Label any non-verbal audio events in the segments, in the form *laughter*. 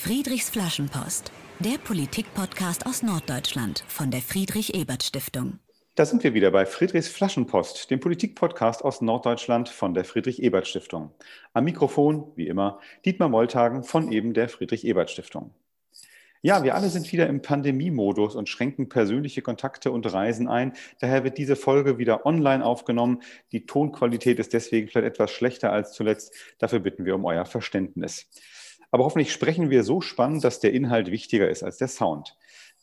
Friedrichs Flaschenpost, der Politikpodcast aus Norddeutschland von der Friedrich-Ebert-Stiftung. Da sind wir wieder bei Friedrichs Flaschenpost, dem Politikpodcast aus Norddeutschland von der Friedrich-Ebert-Stiftung. Am Mikrofon, wie immer, Dietmar Molltagen von eben der Friedrich-Ebert-Stiftung. Ja, wir alle sind wieder im Pandemiemodus und schränken persönliche Kontakte und Reisen ein. Daher wird diese Folge wieder online aufgenommen. Die Tonqualität ist deswegen vielleicht etwas schlechter als zuletzt. Dafür bitten wir um euer Verständnis. Aber hoffentlich sprechen wir so spannend, dass der Inhalt wichtiger ist als der Sound.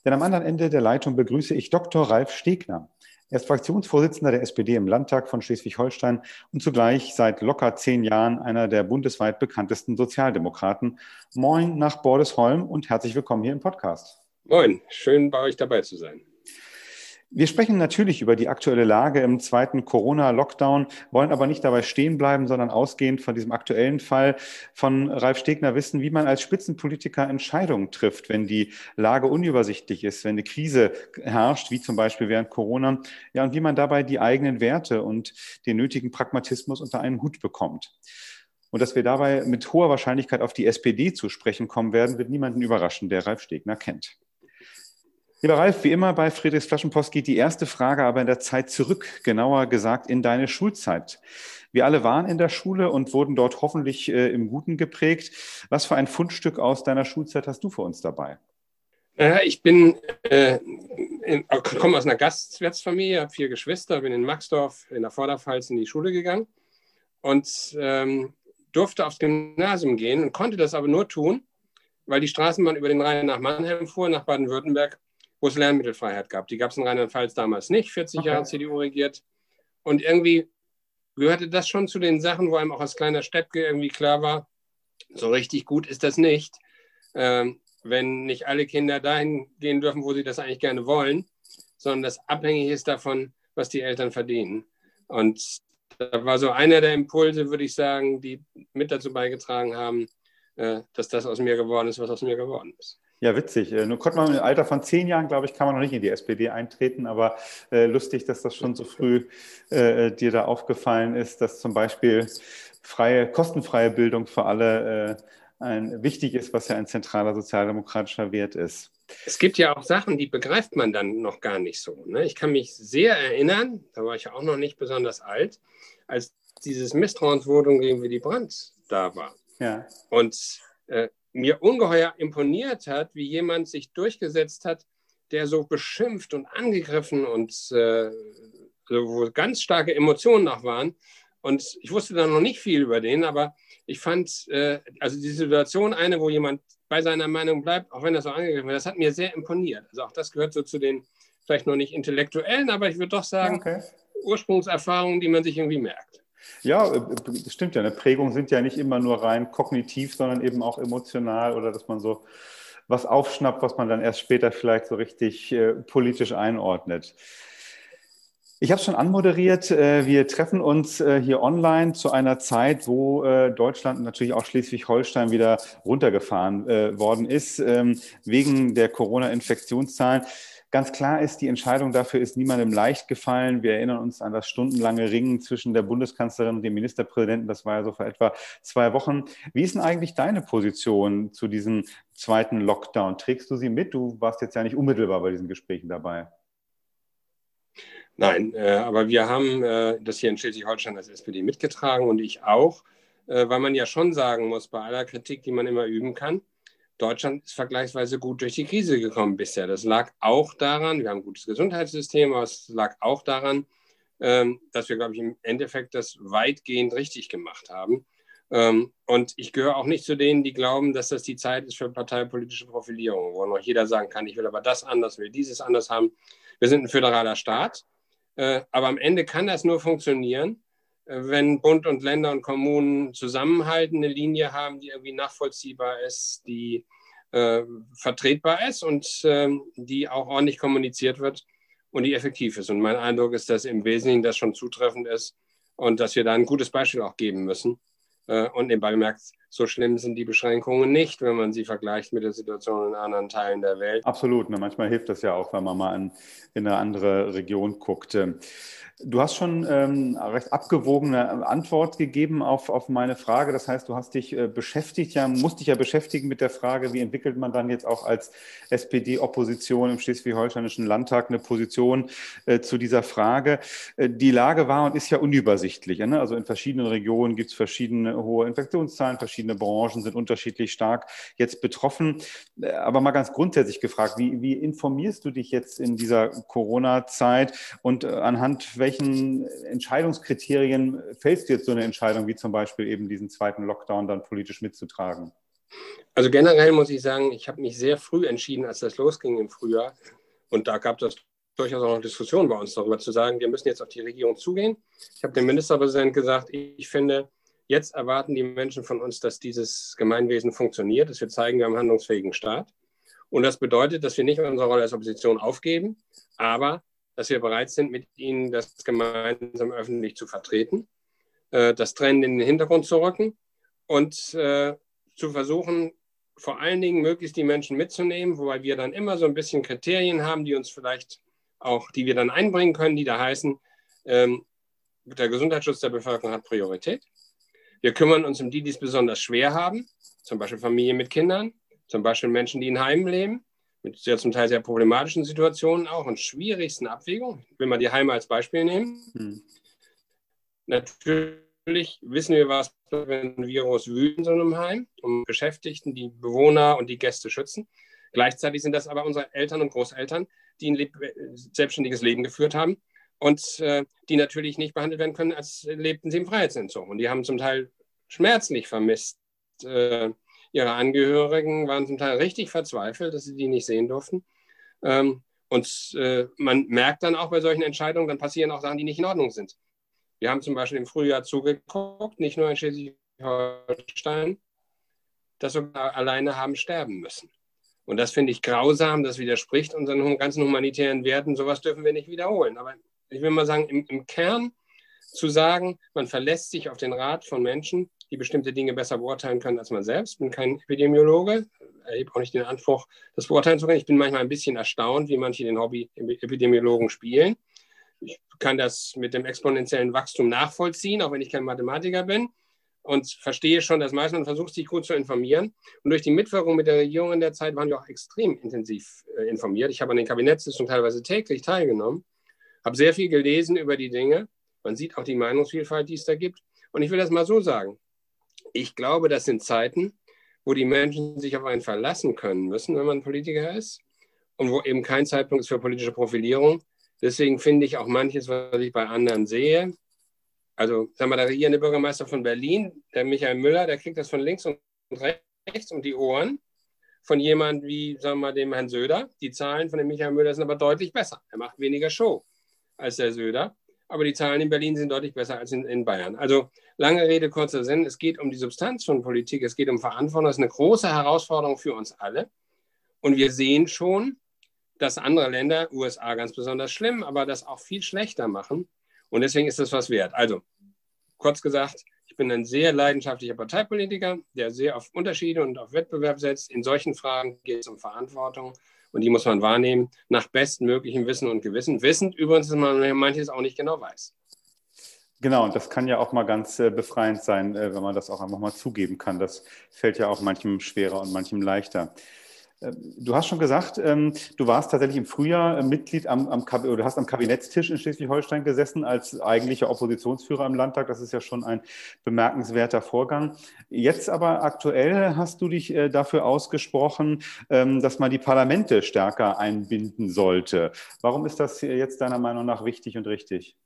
Denn am anderen Ende der Leitung begrüße ich Dr. Ralf Stegner. Er ist Fraktionsvorsitzender der SPD im Landtag von Schleswig-Holstein und zugleich seit locker zehn Jahren einer der bundesweit bekanntesten Sozialdemokraten. Moin nach Bordesholm und herzlich willkommen hier im Podcast. Moin, schön bei euch dabei zu sein. Wir sprechen natürlich über die aktuelle Lage im zweiten Corona-Lockdown, wollen aber nicht dabei stehen bleiben, sondern ausgehend von diesem aktuellen Fall von Ralf Stegner wissen, wie man als Spitzenpolitiker Entscheidungen trifft, wenn die Lage unübersichtlich ist, wenn eine Krise herrscht, wie zum Beispiel während Corona, ja, und wie man dabei die eigenen Werte und den nötigen Pragmatismus unter einen Hut bekommt. Und dass wir dabei mit hoher Wahrscheinlichkeit auf die SPD zu sprechen kommen werden, wird niemanden überraschen, der Ralf Stegner kennt. Lieber Ralf, wie immer bei Friedrichs Flaschenpost geht die erste Frage aber in der Zeit zurück, genauer gesagt in deine Schulzeit. Wir alle waren in der Schule und wurden dort hoffentlich äh, im Guten geprägt. Was für ein Fundstück aus deiner Schulzeit hast du für uns dabei? Äh, ich bin, äh, in, komme aus einer Gastwirtsfamilie, habe vier Geschwister, bin in Maxdorf in der Vorderpfalz in die Schule gegangen und ähm, durfte aufs Gymnasium gehen und konnte das aber nur tun, weil die Straßenbahn über den Rhein nach Mannheim fuhr, nach Baden-Württemberg wo es Lernmittelfreiheit gab. Die gab es in Rheinland-Pfalz damals nicht, 40 okay. Jahre CDU regiert. Und irgendwie gehörte das schon zu den Sachen, wo einem auch als kleiner Steppke irgendwie klar war, so richtig gut ist das nicht, ähm, wenn nicht alle Kinder dahin gehen dürfen, wo sie das eigentlich gerne wollen, sondern das abhängig ist davon, was die Eltern verdienen. Und da war so einer der Impulse, würde ich sagen, die mit dazu beigetragen haben, äh, dass das aus mir geworden ist, was aus mir geworden ist. Ja, witzig. Äh, nun konnte man im Alter von zehn Jahren, glaube ich, kann man noch nicht in die SPD eintreten, aber äh, lustig, dass das schon so früh äh, dir da aufgefallen ist, dass zum Beispiel freie, kostenfreie Bildung für alle äh, ein, wichtig ist, was ja ein zentraler sozialdemokratischer Wert ist. Es gibt ja auch Sachen, die begreift man dann noch gar nicht so. Ne? Ich kann mich sehr erinnern, da war ich ja auch noch nicht besonders alt, als dieses Misstrauensvotum gegen Willy Brandt da war. Ja. Und äh, mir ungeheuer imponiert hat, wie jemand sich durchgesetzt hat, der so beschimpft und angegriffen und äh, wo ganz starke Emotionen noch waren. Und ich wusste da noch nicht viel über den, aber ich fand, äh, also die Situation, eine, wo jemand bei seiner Meinung bleibt, auch wenn er so angegriffen wird, das hat mir sehr imponiert. Also auch das gehört so zu den vielleicht noch nicht intellektuellen, aber ich würde doch sagen, okay. Ursprungserfahrungen, die man sich irgendwie merkt. Ja, äh, das stimmt ja. Eine Prägung sind ja nicht immer nur rein kognitiv, sondern eben auch emotional oder dass man so was aufschnappt, was man dann erst später vielleicht so richtig äh, politisch einordnet. Ich habe es schon anmoderiert. Äh, wir treffen uns äh, hier online zu einer Zeit, wo Deutschland und natürlich auch Schleswig-Holstein wieder runtergefahren worden ist, ähm, wegen der Corona-Infektionszahlen. Ganz klar ist, die Entscheidung dafür ist niemandem leicht gefallen. Wir erinnern uns an das stundenlange Ringen zwischen der Bundeskanzlerin und dem Ministerpräsidenten. Das war ja so vor etwa zwei Wochen. Wie ist denn eigentlich deine Position zu diesem zweiten Lockdown? Trägst du sie mit? Du warst jetzt ja nicht unmittelbar bei diesen Gesprächen dabei. Nein, äh, aber wir haben äh, das hier in Schleswig-Holstein als SPD mitgetragen und ich auch, äh, weil man ja schon sagen muss, bei aller Kritik, die man immer üben kann, Deutschland ist vergleichsweise gut durch die Krise gekommen bisher. Das lag auch daran, wir haben ein gutes Gesundheitssystem, aber es lag auch daran, ähm, dass wir, glaube ich, im Endeffekt das weitgehend richtig gemacht haben. Ähm, und ich gehöre auch nicht zu denen, die glauben, dass das die Zeit ist für parteipolitische Profilierung, wo noch jeder sagen kann, ich will aber das anders, will dieses anders haben. Wir sind ein föderaler Staat, äh, aber am Ende kann das nur funktionieren, wenn Bund und Länder und Kommunen zusammenhalten, eine Linie haben, die irgendwie nachvollziehbar ist, die äh, vertretbar ist und äh, die auch ordentlich kommuniziert wird und die effektiv ist. Und mein Eindruck ist, dass im Wesentlichen das schon zutreffend ist und dass wir da ein gutes Beispiel auch geben müssen. Äh, und nebenbei bemerkt, so schlimm sind die Beschränkungen nicht, wenn man sie vergleicht mit der Situation in anderen Teilen der Welt. Absolut. Ne? Manchmal hilft das ja auch, wenn man mal in, in eine andere Region guckt. Du hast schon ähm, recht abgewogene Antwort gegeben auf, auf meine Frage. Das heißt, du hast dich äh, beschäftigt, ja, musst dich ja beschäftigen mit der Frage, wie entwickelt man dann jetzt auch als SPD-Opposition im Schleswig-Holsteinischen Landtag eine Position äh, zu dieser Frage. Äh, die Lage war und ist ja unübersichtlich. Ne? Also in verschiedenen Regionen gibt es verschiedene hohe Infektionszahlen, verschiedene Branchen sind unterschiedlich stark jetzt betroffen. Äh, aber mal ganz grundsätzlich gefragt, wie, wie informierst du dich jetzt in dieser Corona-Zeit und äh, anhand welchen Entscheidungskriterien fällst du jetzt so eine Entscheidung, wie zum Beispiel eben diesen zweiten Lockdown dann politisch mitzutragen? Also generell muss ich sagen, ich habe mich sehr früh entschieden, als das losging im Frühjahr. Und da gab es durchaus auch noch Diskussionen bei uns darüber zu sagen, wir müssen jetzt auf die Regierung zugehen. Ich habe dem Ministerpräsidenten gesagt, ich finde, jetzt erwarten die Menschen von uns, dass dieses Gemeinwesen funktioniert, dass wir zeigen, wir haben einen handlungsfähigen Staat. Und das bedeutet, dass wir nicht unsere Rolle als Opposition aufgeben, aber dass wir bereit sind, mit ihnen das gemeinsam öffentlich zu vertreten, äh, das Trennen in den Hintergrund zu rücken und äh, zu versuchen, vor allen Dingen möglichst die Menschen mitzunehmen, wobei wir dann immer so ein bisschen Kriterien haben, die uns vielleicht auch, die wir dann einbringen können, die da heißen, ähm, der Gesundheitsschutz der Bevölkerung hat Priorität. Wir kümmern uns um die, die es besonders schwer haben, zum Beispiel Familien mit Kindern, zum Beispiel Menschen, die in Heimen leben mit sehr zum Teil sehr problematischen Situationen auch und schwierigsten Abwägungen. Ich will mal die Heime als Beispiel nehmen. Hm. Natürlich wissen wir, was wenn ein Virus wüten in so einem Heim, um Beschäftigten, die Bewohner und die Gäste schützen. Gleichzeitig sind das aber unsere Eltern und Großeltern, die ein selbstständiges Leben geführt haben und äh, die natürlich nicht behandelt werden können, als lebten sie im Freiheitsentzug. Und die haben zum Teil schmerzlich vermisst, äh, ihre Angehörigen waren zum Teil richtig verzweifelt, dass sie die nicht sehen durften. Ähm, und äh, man merkt dann auch bei solchen Entscheidungen, dann passieren auch Sachen, die nicht in Ordnung sind. Wir haben zum Beispiel im Frühjahr zugeguckt, nicht nur in Schleswig-Holstein, dass wir alleine haben sterben müssen. Und das finde ich grausam, das widerspricht unseren ganzen humanitären Werten. Sowas dürfen wir nicht wiederholen. Aber ich will mal sagen, im, im Kern zu sagen, man verlässt sich auf den Rat von Menschen, die bestimmte Dinge besser beurteilen können als man selbst. Ich bin kein Epidemiologe, erhebe auch nicht den Anspruch, das beurteilen zu können. Ich bin manchmal ein bisschen erstaunt, wie manche den Hobby-Epidemiologen spielen. Ich kann das mit dem exponentiellen Wachstum nachvollziehen, auch wenn ich kein Mathematiker bin und verstehe schon, dass meistens man versucht, sich gut zu informieren. Und durch die Mitwirkung mit der Regierung in der Zeit waren wir auch extrem intensiv äh, informiert. Ich habe an den Kabinettssitzungen teilweise täglich teilgenommen, habe sehr viel gelesen über die Dinge. Man sieht auch die Meinungsvielfalt, die es da gibt. Und ich will das mal so sagen ich glaube, das sind Zeiten, wo die Menschen sich auf einen verlassen können müssen, wenn man Politiker ist und wo eben kein Zeitpunkt ist für politische Profilierung. Deswegen finde ich auch manches, was ich bei anderen sehe. Also, sagen wir, der regierende Bürgermeister von Berlin, der Michael Müller, der kriegt das von links und rechts um die Ohren. Von jemand wie, sagen wir mal, dem Herrn Söder. Die Zahlen von dem Michael Müller sind aber deutlich besser. Er macht weniger Show als der Söder aber die Zahlen in Berlin sind deutlich besser als in, in, Bayern. Also lange Rede, kurzer Sinn. Es geht um die Substanz von Politik, es geht um Verantwortung. Das ist eine große Herausforderung für uns alle. Und wir sehen schon, dass andere Länder, USA ganz besonders schlimm, aber das auch viel schlechter machen. Und deswegen ist das was wert. Also, kurz gesagt, ich bin ein sehr leidenschaftlicher Parteipolitiker, der sehr auf Unterschiede und auf Wettbewerb setzt. In solchen Fragen geht es um Verantwortung und die muss man wahrnehmen nach bestmöglichem Wissen und Gewissen. Wissend übrigens, dass man manches auch nicht genau weiß. Genau, und das kann ja auch mal ganz äh, befreiend sein, äh, wenn man das auch einfach mal zugeben kann. Das fällt ja auch manchem schwerer und manchem leichter. Du hast schon gesagt, ähm, du warst tatsächlich im Frühjahr äh, Mitglied am, am oder hast am Kabinettstisch in Schleswig-Holstein gesessen als eigentlicher Oppositionsführer im Landtag. Das ist ja schon ein bemerkenswerter Vorgang. Jetzt aber aktuell hast du dich äh, dafür ausgesprochen, ähm, dass man die Parlamente stärker einbinden sollte. Warum ist das jetzt deiner Meinung nach wichtig und richtig?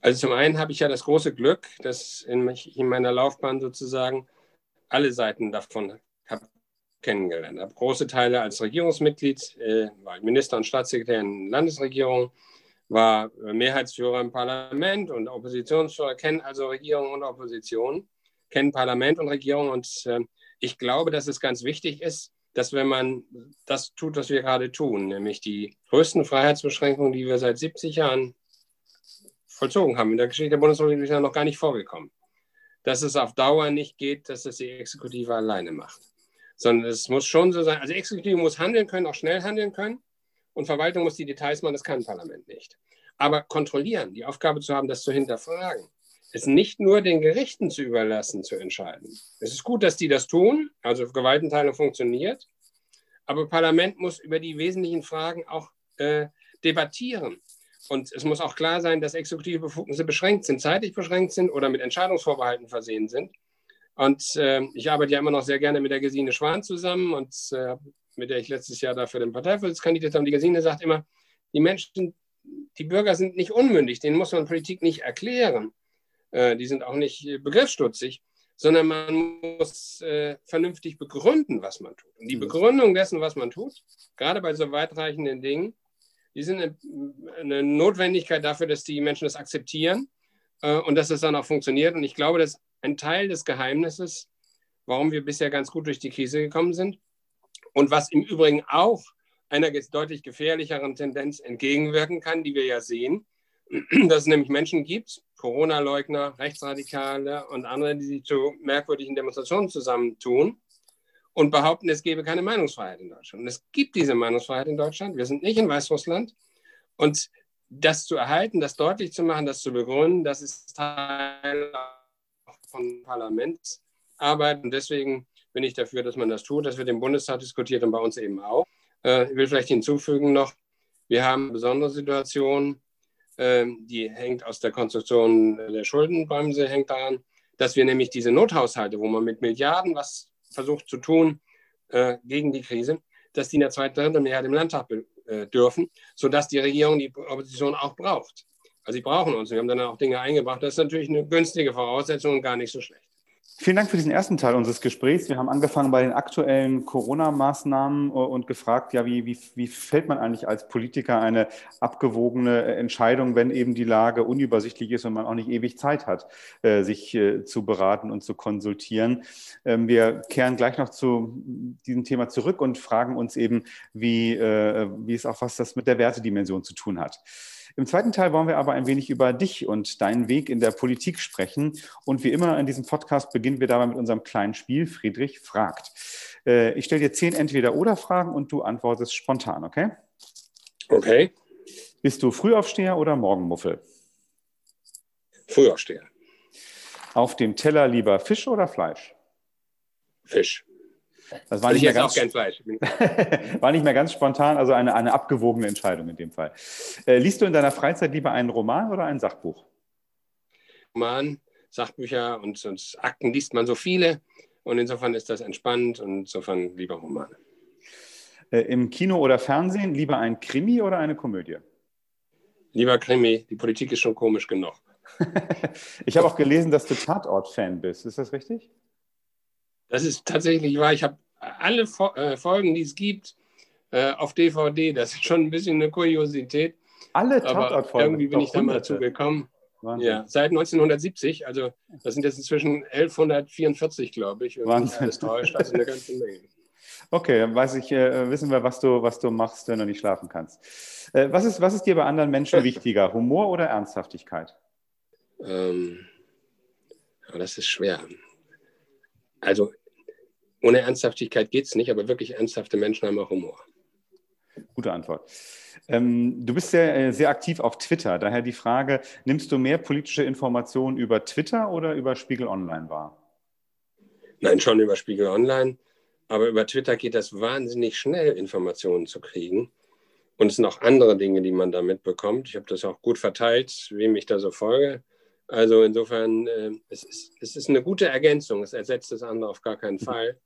Also zum einen habe ich ja das große Glück, dass in, in meiner Laufbahn sozusagen alle Seiten davon kennengelernt habe. Große Teile als Regierungsmitglied, äh, war Minister und Staatssekretär in Landesregierung, war Mehrheitsführer im Parlament und Oppositionsführer, kennen also Regierung und Opposition, kennen Parlament und Regierung. Und äh, ich glaube, dass es ganz wichtig ist, dass wenn man das tut, was wir gerade tun, nämlich die größten Freiheitsbeschränkungen, die wir seit 70 Jahren vollzogen haben, in der Geschichte der Bundesrepublik ist ja noch gar nicht vorgekommen dass es auf Dauer nicht geht, dass das die Exekutive alleine macht. Sondern es muss schon so sein, also Exekutive muss handeln können, auch schnell handeln können. Und Verwaltung muss die Details machen, das kann Parlament nicht. Aber kontrollieren, die Aufgabe zu haben, das zu hinterfragen, es nicht nur den Gerichten zu überlassen, zu entscheiden. Es ist gut, dass die das tun, also Gewaltenteilung funktioniert, aber Parlament muss über die wesentlichen Fragen auch äh, debattieren. Und es muss auch klar sein, dass exekutive Befugnisse beschränkt sind, zeitlich beschränkt sind oder mit Entscheidungsvorbehalten versehen sind. Und äh, ich arbeite ja immer noch sehr gerne mit der Gesine Schwan zusammen und äh, mit der ich letztes Jahr dafür den Parteivorsitz kandidiert habe. Und die Gesine sagt immer, die Menschen, die Bürger sind nicht unmündig, denen muss man Politik nicht erklären. Äh, die sind auch nicht begriffsstutzig, sondern man muss äh, vernünftig begründen, was man tut. Und die mhm. Begründung dessen, was man tut, gerade bei so weitreichenden Dingen, die sind eine, eine Notwendigkeit dafür, dass die Menschen das akzeptieren äh, und dass es dann auch funktioniert. Und ich glaube, dass ein Teil des Geheimnisses, warum wir bisher ganz gut durch die Krise gekommen sind und was im Übrigen auch einer deutlich gefährlicheren Tendenz entgegenwirken kann, die wir ja sehen, *clears throat* dass es nämlich Menschen gibt, Corona-Leugner, Rechtsradikale und andere, die sich zu merkwürdigen Demonstrationen zusammentun und behaupten, es gebe keine Meinungsfreiheit in Deutschland. Und es gibt diese Meinungsfreiheit in Deutschland. Wir sind nicht in Weißrussland. Und das zu erhalten, das deutlich zu machen, das zu begründen, das ist Teil von Parlamentsarbeit. Und deswegen bin ich dafür, dass man das tut. Das wird im Bundestag diskutiert und bei uns eben auch. Äh, ich will vielleicht hinzufügen noch, wir haben eine besondere Situation, ähm, die hängt aus der Konstruktion der Schuldenbremse, hängt daran, dass wir nämlich diese Nothaushalte, wo man mit Milliarden was versucht zu tun äh, gegen die Krise, dass die in der zweiten Drittel Mehrheit im Landtag äh, dürfen, sodass die Regierung die Opposition auch braucht. Also sie brauchen uns. Wir haben dann auch Dinge eingebracht. Das ist natürlich eine günstige Voraussetzung und gar nicht so schlecht. Vielen Dank für diesen ersten Teil unseres Gesprächs. Wir haben angefangen bei den aktuellen Corona-Maßnahmen äh, und gefragt, ja, wie, wie, wie fällt man eigentlich als Politiker eine abgewogene Entscheidung, wenn eben die Lage unübersichtlich ist und man auch nicht ewig Zeit hat, äh, sich äh, zu beraten und zu konsultieren. Ähm, wir kehren gleich noch zu diesem Thema zurück und fragen uns eben, wie, wie es auch was das mit der Wertedimension zu tun hat. Im zweiten Teil wollen wir aber ein wenig über dich und deinen Weg in der Politik sprechen. Und wie immer in diesem Podcast beginnen wir dabei mit unserem kleinen Spiel Friedrich fragt. Äh, ich stelle dir zehn Entweder-Oder-Fragen und du antwortest spontan, okay? Okay. Bist du Frühaufsteher oder Morgenmuffel? Frühaufsteher. Auf dem Teller lieber Fisch oder Fleisch? Fisch. Das war, nicht mehr ganz, *laughs* war nicht mehr ganz spontan, also eine, eine abgewogene Entscheidung in dem Fall. Äh, liest du in deiner Freizeit lieber einen Roman oder ein Sachbuch? Roman, Sachbücher und, und Akten liest man so viele. Und insofern ist das entspannt und insofern lieber Romane. Äh, Im Kino oder Fernsehen lieber ein Krimi oder eine Komödie? Lieber Krimi. Die Politik ist schon komisch genug. *laughs* ich habe auch gelesen, dass du Tatort-Fan bist. Ist das richtig? Das ist tatsächlich wahr. Ich habe alle äh, Folgen, die es gibt, äh, auf DVD. Das ist schon ein bisschen eine Kuriosität. Alle Tatortfolgen? Irgendwie bin ich da mal zugekommen. Ja, seit 1970, also das sind jetzt inzwischen 1144, glaube ich. Wahnsinn. Alles täuscht, also eine ganze Menge. Okay, dann weiß ich, äh, wissen wir, was du, was du machst, wenn du nicht schlafen kannst. Äh, was, ist, was ist dir bei anderen Menschen *laughs* wichtiger, Humor oder Ernsthaftigkeit? Ähm, das ist schwer. Also ohne Ernsthaftigkeit geht es nicht, aber wirklich ernsthafte Menschen haben auch Humor. Gute Antwort. Ähm, du bist sehr, äh, sehr aktiv auf Twitter. Daher die Frage, nimmst du mehr politische Informationen über Twitter oder über Spiegel Online wahr? Nein, schon über Spiegel Online. Aber über Twitter geht das wahnsinnig schnell, Informationen zu kriegen. Und es sind auch andere Dinge, die man da mitbekommt. Ich habe das auch gut verteilt, wem ich da so folge. Also insofern, äh, es, ist, es ist eine gute Ergänzung. Es ersetzt das andere auf gar keinen Fall.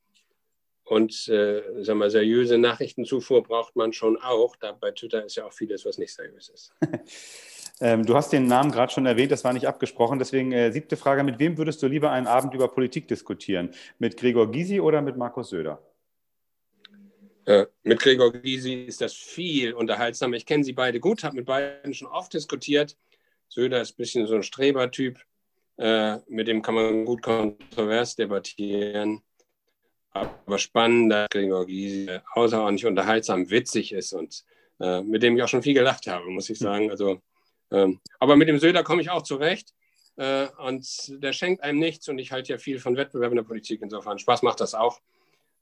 Und äh, sag mal, seriöse Nachrichtenzufuhr braucht man schon auch. Da bei Twitter ist ja auch vieles, was nicht seriös ist. *laughs* ähm, du hast den Namen gerade schon erwähnt, das war nicht abgesprochen. Deswegen äh, siebte Frage: Mit wem würdest du lieber einen Abend über Politik diskutieren? Mit Gregor Gysi oder mit Markus Söder? Äh, mit Gregor Gysi ist das viel unterhaltsamer. Ich kenne sie beide gut, habe mit beiden schon oft diskutiert. Söder ist ein bisschen so ein Strebertyp, äh, mit dem kann man gut kontrovers debattieren. Aber spannend, dass Gregor Gysi außerordentlich unterhaltsam, witzig ist und äh, mit dem ich auch schon viel gelacht habe, muss ich sagen. Also, ähm, aber mit dem Söder komme ich auch zurecht. äh, und der schenkt einem nichts und ich halte ja viel von Wettbewerb in der Politik. Insofern Spaß macht das auch.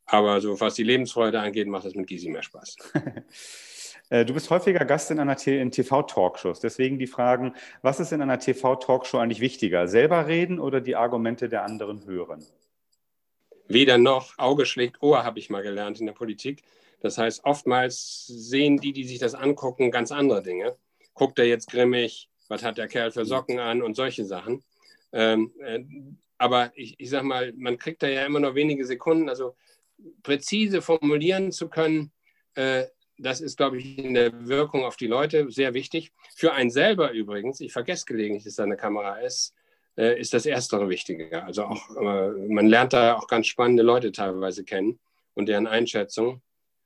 Aber so was die Lebensfreude angeht, macht es mit Gysi mehr Spaß. *laughs* Äh, du bist häufiger Gast in einer TV-Talkshows. Deswegen die Fragen, was ist in einer TV-Talkshow eigentlich wichtiger? Selber reden oder die Argumente der anderen hören? Weder noch. Auge schlägt Ohr, habe ich mal gelernt in der Politik. Das heißt, oftmals sehen die, die sich das angucken, ganz andere Dinge. Guckt er jetzt grimmig? Was hat der Kerl für Socken an und solche Sachen? Ähm, äh, aber ich, ich sag mal, man kriegt da ja immer noch wenige Sekunden. Also präzise formulieren zu können, äh, das ist, glaube ich, in der Wirkung auf die Leute sehr wichtig. Für einen selber übrigens, ich vergesse gelegentlich, dass da eine Kamera ist, äh, ist das Erstere wichtiger. Also auch, äh, man lernt da auch ganz spannende Leute teilweise kennen und deren Einschätzung.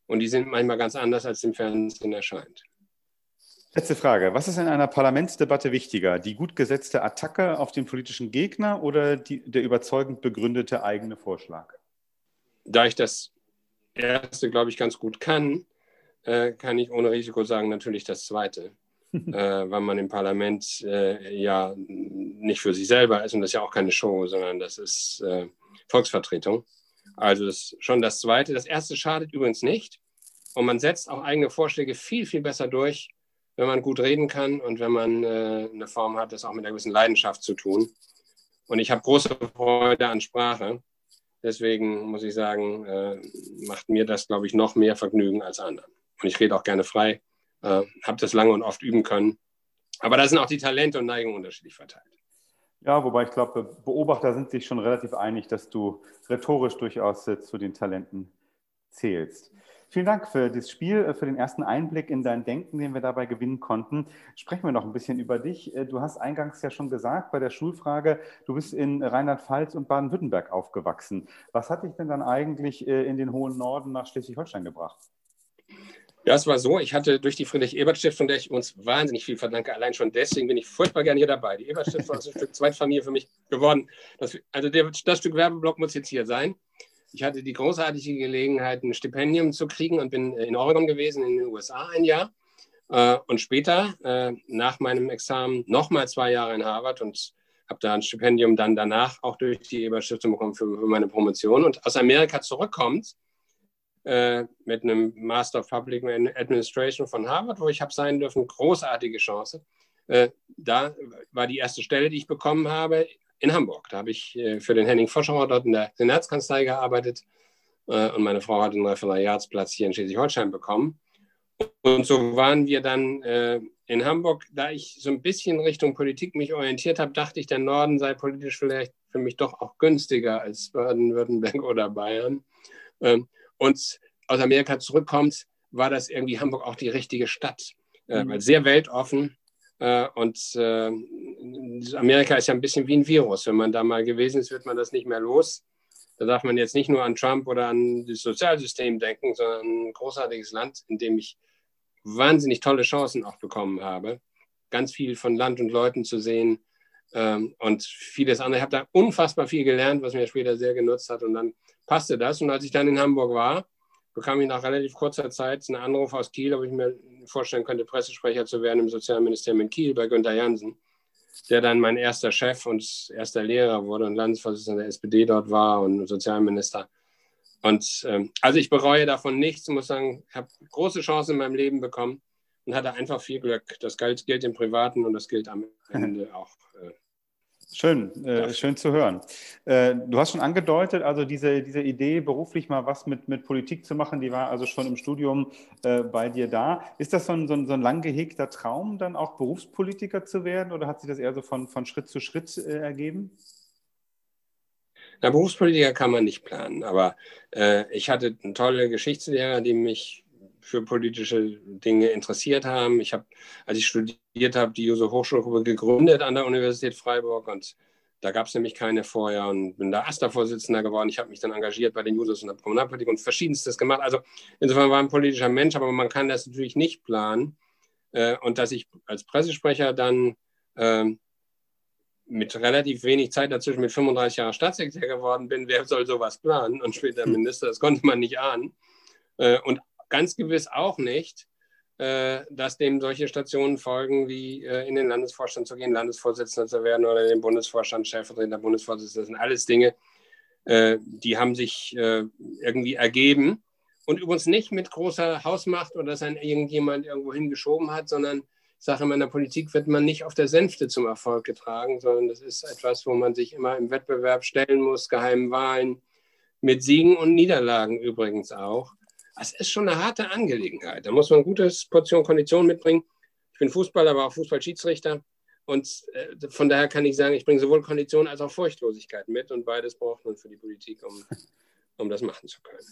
Und die sind manchmal ganz anders, als im Fernsehen erscheint. Letzte Frage. Was ist in einer Parlamentsdebatte wichtiger? Die gut gesetzte Attacke auf den politischen Gegner oder die, der überzeugend begründete eigene Vorschlag? Da ich das erste, glaube ich, ganz gut kann, äh, kann ich ohne Risiko sagen, natürlich das zweite. *laughs* äh, weil man im Parlament äh, ja nicht für sich selber ist und das ist ja auch keine Show, sondern das ist äh, Volksvertretung. Also das schon das Zweite. Das Erste schadet übrigens nicht und man setzt auch eigene Vorschläge viel, viel besser durch, wenn man gut reden kann und wenn man äh, eine Form hat, das auch mit einer gewissen Leidenschaft zu tun. Und ich habe große Freude an Sprache. Deswegen muss ich sagen, äh, macht mir das, glaube ich, noch mehr Vergnügen als anderen. Und ich rede auch gerne frei, äh, habe das lange und oft üben können. Aber da sind auch die Talente und Neigungen unterschiedlich verteilt. Ja, wobei ich glaube, Beobachter sind sich schon relativ einig, dass du rhetorisch durchaus äh, zu den Talenten zählst. Vielen Dank für das Spiel, äh, für den ersten Einblick in dein Denken, den wir dabei gewinnen konnten. Sprechen wir noch ein bisschen über dich. Äh, du hast eingangs ja schon gesagt bei der Schulfrage, du bist in Rheinland-Pfalz und Baden-Württemberg aufgewachsen. Was hat dich denn dann eigentlich in den hohen Norden nach Schleswig-Holstein gebracht? Ja, es war so, ich hatte durch die Friedrich-Ebert-Stiftung, der ich uns wahnsinnig viel verdanke, allein schon deswegen bin ich furchtbar gerne hier dabei. Die Ebert-Stiftung ist ein Stück Zweitfamilie für mich geworden. Das, also der, das Stück Werbeblock muss jetzt hier sein. Ich hatte die großartige Gelegenheit, ein Stipendium zu kriegen und bin in Oregon gewesen, in den USA ein Jahr. Äh, und später, äh, nach meinem Examen, nochmal zwei Jahre in Harvard und habe da ein Stipendium dann danach auch durch die Ebert-Stiftung bekommen für, für meine Promotion. Und aus Amerika zurückkommt, äh, mit einem Master of Public Administration von Harvard, wo ich habe sein dürfen. Großartige Chance. Äh, da war die erste Stelle, die ich bekommen habe, in Hamburg. Da habe ich äh, für den Henning Foscherauer dort in der Senatskanzlei gearbeitet äh, und meine Frau hat einen Referendariatsplatz hier in Schleswig-Holstein bekommen. Und so waren wir dann äh, in Hamburg. Da ich so ein bisschen Richtung Politik mich orientiert habe, dachte ich, der Norden sei politisch vielleicht für mich doch auch günstiger als Baden-Württemberg oder Bayern. Ähm, und aus Amerika zurückkommt, war das irgendwie Hamburg auch die richtige Stadt. Äh, mhm. sehr weltoffen. Äh, und äh, Amerika ist ja ein bisschen wie ein Virus. Wenn man da mal gewesen ist, wird man das nicht mehr los. Da darf man jetzt nicht nur an Trump oder an das Sozialsystem denken, sondern ein großartiges Land, in dem ich wahnsinnig tolle Chancen auch bekommen habe. Ganz viel von Land und Leuten zu sehen ähm, und vieles andere. Ich habe da unfassbar viel gelernt, was mir später sehr genutzt hat. Und dann passte das. Und als ich dann in Hamburg war, bekam ich nach relativ kurzer Zeit einen Anruf aus Kiel, ob ich mir vorstellen könnte, Pressesprecher zu werden im Sozialministerium in Kiel bei Günter Jansen, der dann mein erster Chef und erster Lehrer wurde und Landesvorsitzender der SPD dort war und Sozialminister. Und ähm, also ich bereue davon nichts, muss sagen, ich habe große Chancen in meinem Leben bekommen und hatte einfach viel Glück. Das gilt, gilt im Privaten und das gilt am *laughs* Ende auch äh, Schön, äh, schön zu hören. Äh, du hast schon angedeutet, also diese, diese Idee, beruflich mal was mit, mit Politik zu machen, die war also schon im Studium äh, bei dir da. Ist das so ein, so, ein, so ein lang gehegter Traum, dann auch Berufspolitiker zu werden oder hat sich das eher so von, von Schritt zu Schritt äh, ergeben? Na, Berufspolitiker kann man nicht planen, aber äh, ich hatte einen tolle Geschichtslehrer, die mich für politische Dinge interessiert haben. Ich habe, als ich studiert habe, die Juso Hochschulgruppe gegründet an der Universität Freiburg und da gab es nämlich keine vorher und bin da AStA-Vorsitzender geworden. Ich habe mich dann engagiert bei den Jusos in der Kommunalpolitik und verschiedenstes gemacht. Also insofern war ein politischer Mensch, aber man kann das natürlich nicht planen. Äh, und dass ich als Pressesprecher dann ähm, mit relativ wenig Zeit dazwischen mit 35 Jahren Staatssekretär geworden bin, wer soll sowas planen? Und später hm. Minister, das konnte man nicht ahnen. Äh, und ganz gewiss auch nicht, äh, dass dem solche Stationen folgen, wie äh, in den Landesvorstand zu gehen, Landesvorsitzender zu werden oder in den Bundesvorstand, Stellvertretender Bundesvorsitzender. Das sind alles Dinge, äh, die haben sich irgendwie ergeben und übrigens nicht mit großer Hausmacht oder dass ein irgendjemand irgendwo hingeschoben hat, sondern ich sage, in meiner Politik wird man nicht auf der Sänfte zum Erfolg getragen, sondern das ist etwas, wo man sich immer im Wettbewerb stellen muss, geheimen Wahlen, mit Siegen und Niederlagen übrigens auch. Das ist schon eine harte Angelegenheit. Da muss man eine gute Portion Kondition mitbringen. Ich bin Fußballer, aber auch Fußballschiedsrichter. Und äh, von daher kann ich sagen, ich bringe sowohl Kondition als auch Furchtlosigkeit mit. Und beides braucht man für die Politik, um, *laughs* um das machen zu können.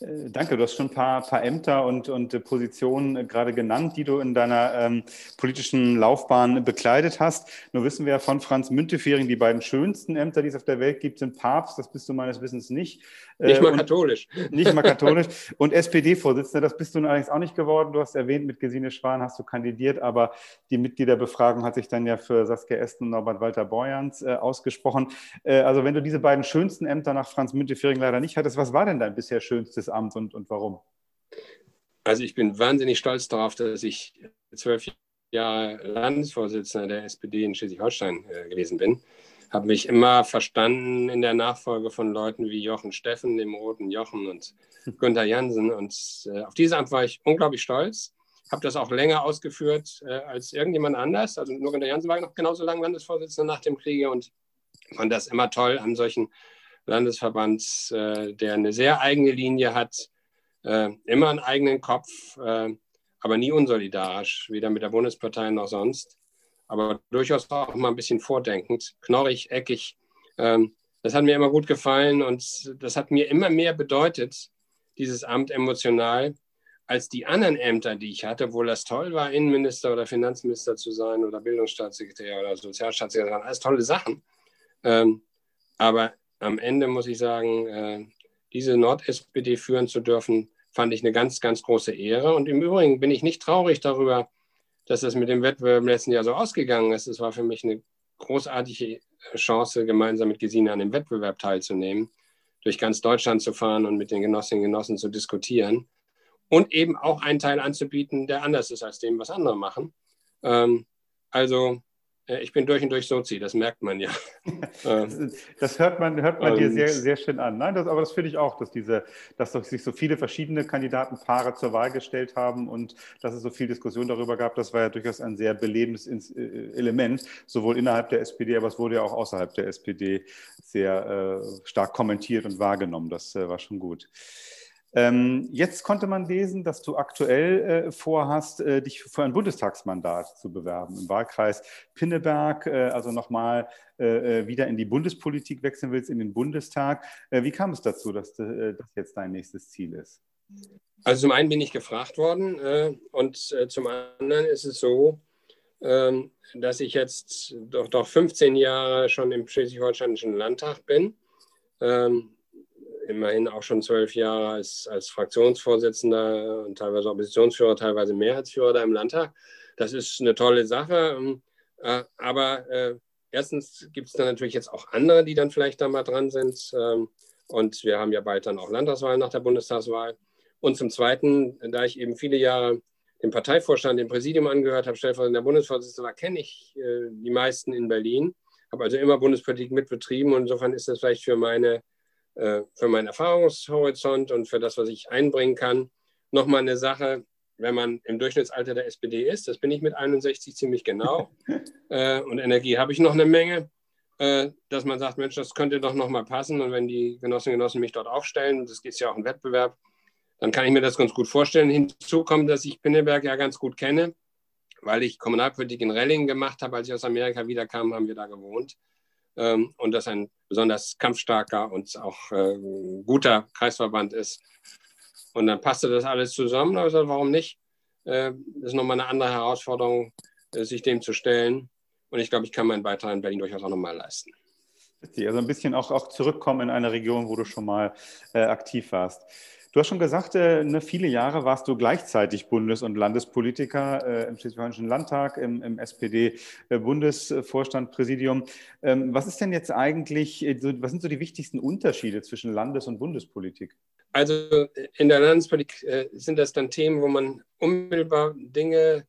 Äh, danke, du hast schon ein paar, paar Ämter und, und äh, Positionen äh, gerade genannt, die du in deiner ähm, politischen Laufbahn bekleidet hast. Nur wissen wir ja von Franz Müntefering, die beiden schönsten Ämter, die es auf der Welt gibt, sind Papst, das bist du meines Wissens nicht. Nicht mal katholisch. Nicht mal katholisch. *laughs* Und SPD-Vorsitzender, das bist du allerdings auch nicht geworden. Du hast erwähnt, mit Gesine Schwan hast du kandidiert, aber die Mitgliederbefragung hat sich dann ja für Saskia Esten und Norbert Walter Borjans äh, ausgesprochen. Äh, also wenn du diese beiden schönsten Ämter nach Franz Müntefering leider nicht hattest, was war denn dein bisher schönstes Amt und, und warum? Also ich bin wahnsinnig stolz darauf, dass ich zwölf Jahre Landesvorsitzender der SPD in Schleswig-Holstein äh, gewesen bin. Habe mich immer verstanden in der Nachfolge von Leuten wie Jochen Steffen, dem roten Jochen und Günther Jansen. Und äh, auf dieses Amt war ich unglaublich stolz. Habe das auch länger ausgeführt äh, als irgendjemand anders. Also nur Günther Jansen war noch genauso lange Landesvorsitzender nach dem Kriege und fand das immer toll an solchen Landesverbands, äh, der eine sehr eigene Linie hat, äh, immer einen eigenen Kopf, äh, aber nie unsolidarisch, weder mit der Bundespartei noch sonst, aber durchaus auch mal ein bisschen vordenkend, knorrig, eckig. Ähm, das hat mir immer gut gefallen und das hat mir immer mehr bedeutet, dieses Amt emotional, als die anderen Ämter, die ich hatte, wo das toll war, Innenminister oder Finanzminister zu sein oder Bildungsstaatssekretär oder Sozialstaatssekretär, alles tolle Sachen. Ähm, aber am Ende muss ich sagen, äh, diese Nord-SPD führen zu dürfen, fand ich eine ganz, ganz große Ehre. Und im Übrigen bin ich nicht traurig darüber, dass das mit dem Wettbewerb im letzten Jahr so ausgegangen ist. Es war für mich eine großartige Chance, gemeinsam mit Gesine an dem Wettbewerb teilzunehmen, durch ganz Deutschland zu fahren und mit den Genossinnen und Genossen zu diskutieren und eben auch einen Teil anzubieten, der anders ist als dem, was andere machen. Ähm, also ich bin durch und durch Sozi, das merkt man ja. *laughs* Ähm, das hört man, hört man dir sehr, sehr schön an. Nein, das, aber das finde ich auch, dass, diese, dass sich so viele verschiedene Kandidatenpaare zur Wahl gestellt haben und dass es so viel Diskussion darüber gab, das war ja durchaus ein sehr belebendes äh, Element, sowohl innerhalb der SPD, aber es wurde ja auch außerhalb der SPD sehr äh, stark kommentiert und wahrgenommen. Das äh, war schon gut. Ähm, jetzt konnte man lesen, dass du aktuell äh, vorhast, äh, dich für ein Bundestagsmandat zu bewerben im Wahlkreis Pinneberg, äh, also nochmal äh, äh, wieder in die Bundespolitik wechseln willst, in den Bundestag. Äh, wie kam es dazu, dass das jetzt dein nächstes Ziel ist? Also zum einen bin ich gefragt worden und zum anderen ist es so, ähm, dass ich jetzt doch, doch 15 Jahre schon im Schleswig-Holsteinischen Landtag bin. Ähm, immerhin auch schon zwölf Jahre als, als Fraktionsvorsitzender und teilweise Oppositionsführer, teilweise Mehrheitsführer da im Landtag. Das ist eine tolle Sache. Ähm, äh, aber äh, erstens gibt es dann natürlich jetzt auch andere, die dann vielleicht da mal dran sind. Ähm, und wir haben ja bald dann auch Landtagswahlen nach der Bundestagswahl. Und zum Zweiten, da ich eben viele Jahre dem Parteivorstand, dem Präsidium angehört habe, stellvertretender Bundesvorsitzender war, kenne ich äh, die meisten in Berlin, habe also immer Bundespolitik mitbetrieben und insofern ist das vielleicht für meine für meinen Erfahrungshorizont und für das, was ich einbringen kann, nochmal eine Sache, wenn man im Durchschnittsalter der SPD ist, das bin ich mit 61 ziemlich genau, *laughs* äh, und Energie habe ich noch eine Menge, äh, dass man sagt, Mensch, das könnte doch nochmal passen und wenn die Genossinnen und Genossen mich dort aufstellen, das geht ja auch im Wettbewerb, dann kann ich mir das ganz gut vorstellen. Hinzu kommt, dass ich Pinneberg ja ganz gut kenne, weil ich Kommunalpolitik in Relling gemacht habe, als ich aus Amerika wiederkam, haben wir da gewohnt ähm, und das ein besonders kampfstarker und auch äh, guter Kreisverband ist. Und dann passte das alles zusammen. Da warum nicht? Äh, das ist nochmal eine andere Herausforderung, äh, sich dem zu stellen. Und ich glaube, ich kann meinen Beitrag in Berlin durchaus auch nochmal leisten. Also ein bisschen auch, auch zurückkommen in eine Region, wo du schon mal äh, aktiv warst. Du hast schon gesagt, äh, ne, viele Jahre warst du gleichzeitig Bundes- und Landespolitiker äh, im Schleswig-Holsteinischen Landtag, im, im SPD-Bundesvorstand, Präsidium. Ähm, was ist denn jetzt eigentlich, äh, was sind so die wichtigsten Unterschiede zwischen Landes- und Bundespolitik? Also in der Landespolitik äh, sind das dann Themen, wo man unmittelbar Dinge,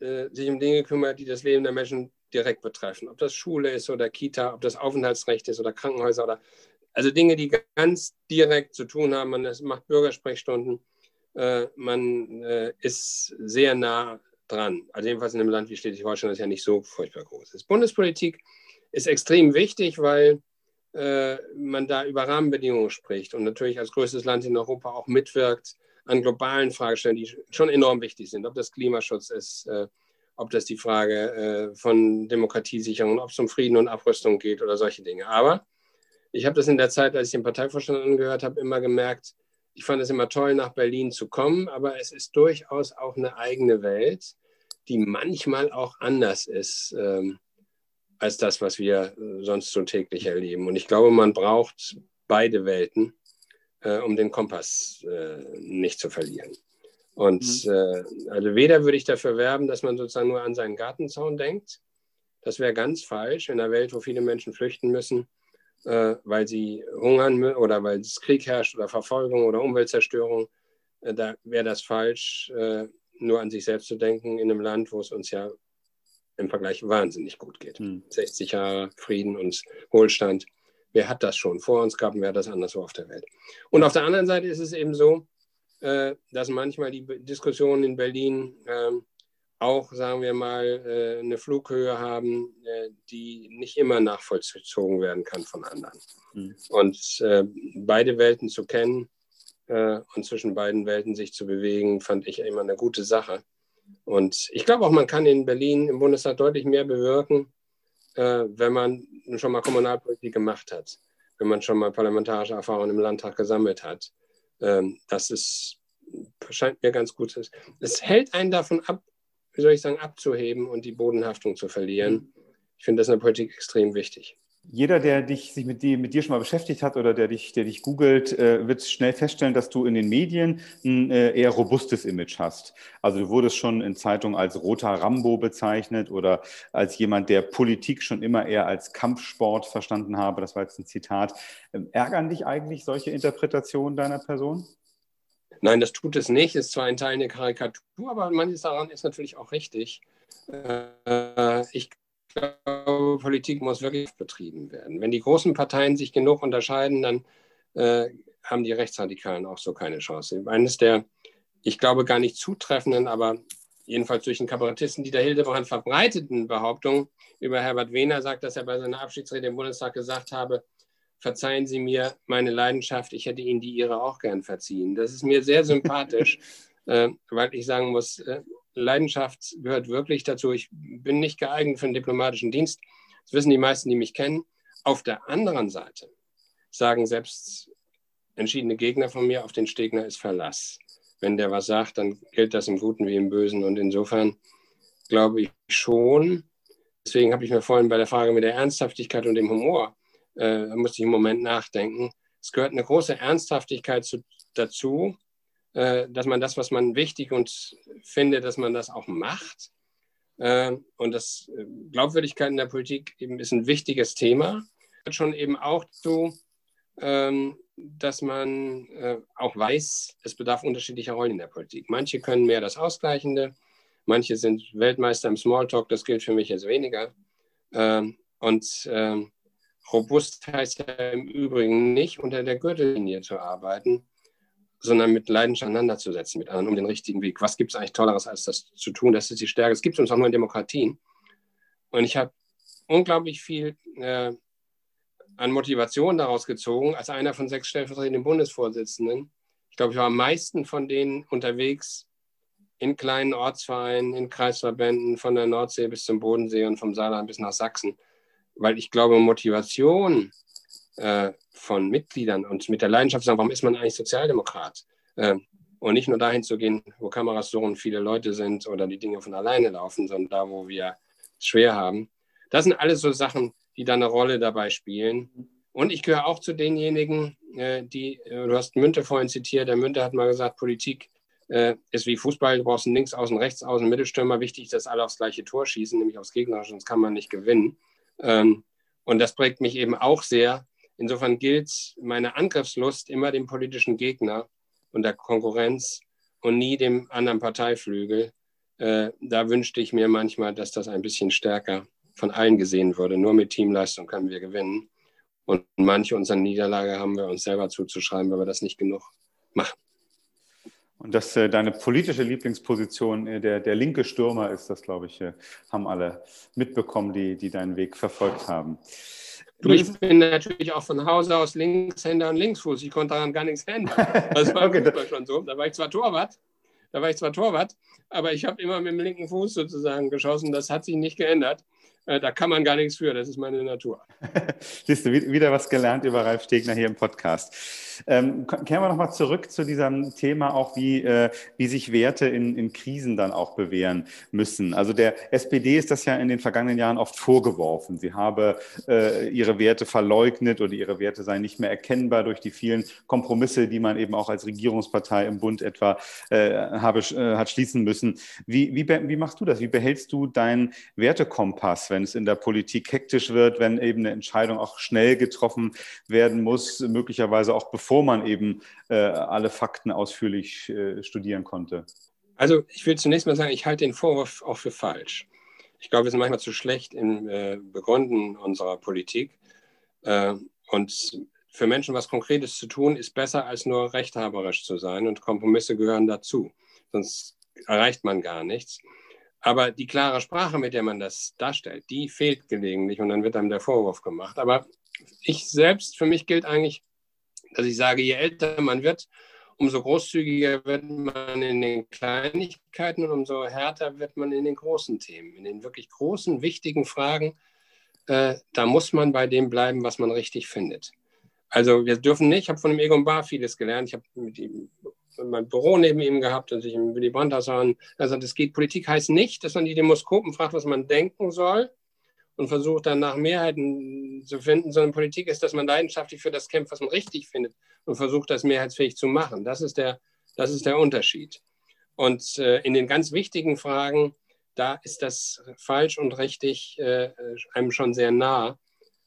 äh, sich um Dinge kümmert, die das Leben der Menschen direkt betreffen. Ob das Schule ist oder Kita, ob das Aufenthaltsrecht ist oder Krankenhäuser oder also Dinge, die ganz direkt zu tun haben. Man macht Bürgersprechstunden. Äh, man äh, ist sehr nah dran. Also jedenfalls in einem Land wie Schleswig-Holstein das ja nicht so furchtbar groß ist. Bundespolitik ist extrem wichtig, weil äh, man da über Rahmenbedingungen spricht und natürlich als größtes Land in Europa auch mitwirkt an globalen Fragestellungen, die schon enorm wichtig sind. Ob das Klimaschutz ist, ob das die Frage von Demokratiesicherung, ob es um Frieden und Abrüstung geht oder solche Dinge. Aber ich habe das in der Zeit, als ich den Parteivorstand angehört habe, immer gemerkt, ich fand es immer toll, nach Berlin zu kommen, aber es ist durchaus auch eine eigene Welt, die manchmal auch anders ist ähm, als das, was wir sonst so täglich erleben. Und ich glaube, man braucht beide Welten, äh, um den Kompass äh, nicht zu verlieren. Und mhm. äh, also weder würde ich dafür werben, dass man sozusagen nur an seinen Gartenzaun denkt. Das wäre ganz falsch in einer Welt, wo viele Menschen flüchten müssen, äh, weil sie hungern oder weil es Krieg herrscht oder Verfolgung oder Umweltzerstörung. Äh, da wäre das falsch, äh, nur an sich selbst zu denken in einem Land, wo es uns ja im Vergleich wahnsinnig gut geht. Mhm. 60 Jahre Frieden und Wohlstand. Wer hat das schon vor uns gehabt und wer hat das anderswo auf der Welt? Und auf der anderen Seite ist es eben so, äh, dass manchmal die Diskussionen in Berlin ähm, auch, sagen wir mal, äh, eine Flughöhe haben, äh, die nicht immer nachvollzogen werden kann von anderen. Mhm. Und beide Welten zu kennen und zwischen beiden Welten sich zu bewegen, fand ich immer eine gute Sache. Und ich glaube auch, man kann in Berlin im Bundestag deutlich mehr bewirken, wenn man schon mal Kommunalpolitik gemacht hat, wenn man schon mal parlamentarische Erfahrungen im Landtag gesammelt hat ähm, das ist, scheint mir ganz gut. Es hält einen davon ab, wie soll ich sagen, abzuheben und die Bodenhaftung zu verlieren. Ich finde das in der Politik extrem wichtig. Jeder, der dich, sich mit, die, mit dir schon mal beschäftigt hat oder der dich, der dich googelt, äh, wird schnell feststellen, dass du in den Medien ein äh, eher robustes Image hast. Also du wurdest schon in Zeitungen als roter Rambo bezeichnet oder als jemand, der Politik schon immer eher als Kampfsport verstanden habe. Das war jetzt ein Zitat. Ähm, ärgern dich eigentlich solche Interpretationen deiner Person? Nein, das tut es nicht. Es ist zwar ein Teil eine Karikatur, aber manches daran ist natürlich auch richtig. Äh, ich glaube, Politik muss wirklich betrieben werden. Wenn die großen Parteien sich genug unterscheiden, dann äh, haben die Rechtsradikalen auch so keine Chance. Eines der, ich glaube, gar nicht zutreffenden, aber jedenfalls durch den Kabarettisten Dieter Hildebrand verbreiteten Behauptungen über Herbert Wehner sagt, dass er bei seiner Abschiedsrede im Bundestag gesagt habe, verzeihen Sie mir meine Leidenschaft, ich hätte Ihnen die Ihre auch gern verziehen. Das ist mir sehr sympathisch, *laughs* äh, weil ich sagen muss, äh, Leidenschaft gehört wirklich dazu. Ich bin nicht geeignet für einen diplomatischen Dienst. Das wissen die meisten, die mich kennen. Auf der anderen Seite sagen selbst entschiedene Gegner von mir, auf den Stegner ist Verlass. Wenn der was sagt, dann gilt das im Guten wie im Bösen. Und insofern glaube ich schon, deswegen habe ich mir vorhin bei der Frage mit der Ernsthaftigkeit und dem Humor, äh, da musste ich einen Moment nachdenken. Es gehört eine große Ernsthaftigkeit zu, dazu, äh, dass man das, was man wichtig und findet, dass man das auch macht. Äh, und das äh, Glaubwürdigkeit in der Politik eben ist ein wichtiges Thema. Schon eben auch zu, ähm, dass man auch weiß, es bedarf unterschiedlicher Rollen in der Politik. Manche können mehr das Ausgleichende, manche sind Weltmeister im Smalltalk, das gilt für mich jetzt weniger. Ähm, und ähm, robust heißt ja im Übrigen nicht, unter der Gürtellinie zu arbeiten, sondern mit Leidenschaft auseinanderzusetzen mit anderen um den richtigen Weg. Was gibt es eigentlich Tolleres, als das zu tun? Das ist die Stärke. Es gibt uns auch nur in Demokratien. Und ich habe unglaublich viel äh, an Motivation daraus gezogen, als einer von sechs stellvertretenden Bundesvorsitzenden. Ich glaube, ich war am meisten von denen unterwegs in kleinen Ortsvereinen, in Kreisverbänden, von der Nordsee bis zum Bodensee und vom Saarland bis nach Sachsen. Weil ich glaube, Motivation äh, von Mitgliedern und mit der Leidenschaft sagen, warum ist man eigentlich Sozialdemokrat? Äh, und nicht nur dahin zu gehen, wo Kameras so und viele Leute sind oder die Dinge von alleine laufen, sondern da, wo wir es schwer haben. Das sind alles so Sachen, die da eine Rolle dabei spielen. Und ich gehöre auch zu denjenigen, äh, die, äh, du hast Münte vorhin zitiert, der Münte hat mal gesagt, Politik äh, ist wie Fußball, du brauchst einen Links außen, rechts außen, Mittelstürmer, wichtig, dass alle aufs gleiche Tor schießen, nämlich aufs Gegnerische, sonst kann man nicht gewinnen. Ähm, und das prägt mich eben auch sehr. Insofern gilt meine Angriffslust immer dem politischen Gegner und der Konkurrenz und nie dem anderen Parteiflügel. Äh, da wünschte ich mir manchmal, dass das ein bisschen stärker von allen gesehen würde. Nur mit Teamleistung können wir gewinnen. Und manche unserer Niederlage haben wir uns selber zuzuschreiben, weil wir das nicht genug machen. Und dass äh, deine politische Lieblingsposition äh, der, der linke Stürmer ist, das glaube ich, äh, haben alle mitbekommen, die, die deinen Weg verfolgt haben. Du, ich bin natürlich auch von Hause aus Linkshänder und Linksfuß. Ich konnte daran gar nichts ändern. *laughs* Das war okay. schon so. Da war ich zwar Torwart, da war ich zwar Torwart, aber ich habe immer mit dem linken Fuß sozusagen geschossen. Das hat sich nicht geändert. Äh, da kann man gar nichts für, das ist meine Natur. *laughs* Siehst du, wieder was gelernt über Ralf Stegner hier im Podcast. Ähm, kehren wir nochmal zurück zu diesem Thema auch, wie, äh, wie sich Werte in, in Krisen dann auch bewähren müssen. Also der SPD ist das ja in den vergangenen Jahren oft vorgeworfen. Sie habe äh, ihre Werte verleugnet oder ihre Werte seien nicht mehr erkennbar durch die vielen Kompromisse, die man eben auch als Regierungspartei im Bund etwa äh, habe, äh, hat schließen müssen. Wie, wie, wie machst du das? Wie behältst du deinen Wertekompass? Wenn es in der Politik hektisch wird, wenn eben eine Entscheidung auch schnell getroffen werden muss, möglicherweise auch bevor man eben äh, alle Fakten ausführlich äh, studieren konnte? Also ich will zunächst mal sagen, ich halte den Vorwurf auch für falsch. Ich glaube, wir sind manchmal zu schlecht im äh, Begründen unserer Politik. Äh, und für Menschen was Konkretes zu tun, ist besser, als nur rechthaberisch zu sein. Und Kompromisse gehören dazu. Sonst erreicht man gar nichts. Aber die klare Sprache, mit der man das darstellt, die fehlt gelegentlich und dann wird einem der Vorwurf gemacht. Aber ich selbst, für mich gilt eigentlich, dass ich sage, je älter man wird, umso großzügiger wird man in den Kleinigkeiten und umso härter wird man in den großen Themen, in den wirklich großen, wichtigen Fragen. Äh, da muss man bei dem bleiben, was man richtig findet. Also wir dürfen nicht, ich habe von dem Egon Bar vieles gelernt, ich habe mit ihm mein Büro neben ihm gehabt und sich im Willy Brandt an. Also das geht, Politik heißt nicht, dass man die Demoskopen fragt, was man denken soll und versucht dann nach Mehrheiten zu finden, sondern Politik ist, dass man leidenschaftlich für das kämpft, was man richtig findet und versucht, das mehrheitsfähig zu machen. Das ist der, das ist der Unterschied. Und äh, in den ganz wichtigen Fragen, da ist das falsch und richtig äh, einem schon sehr nah.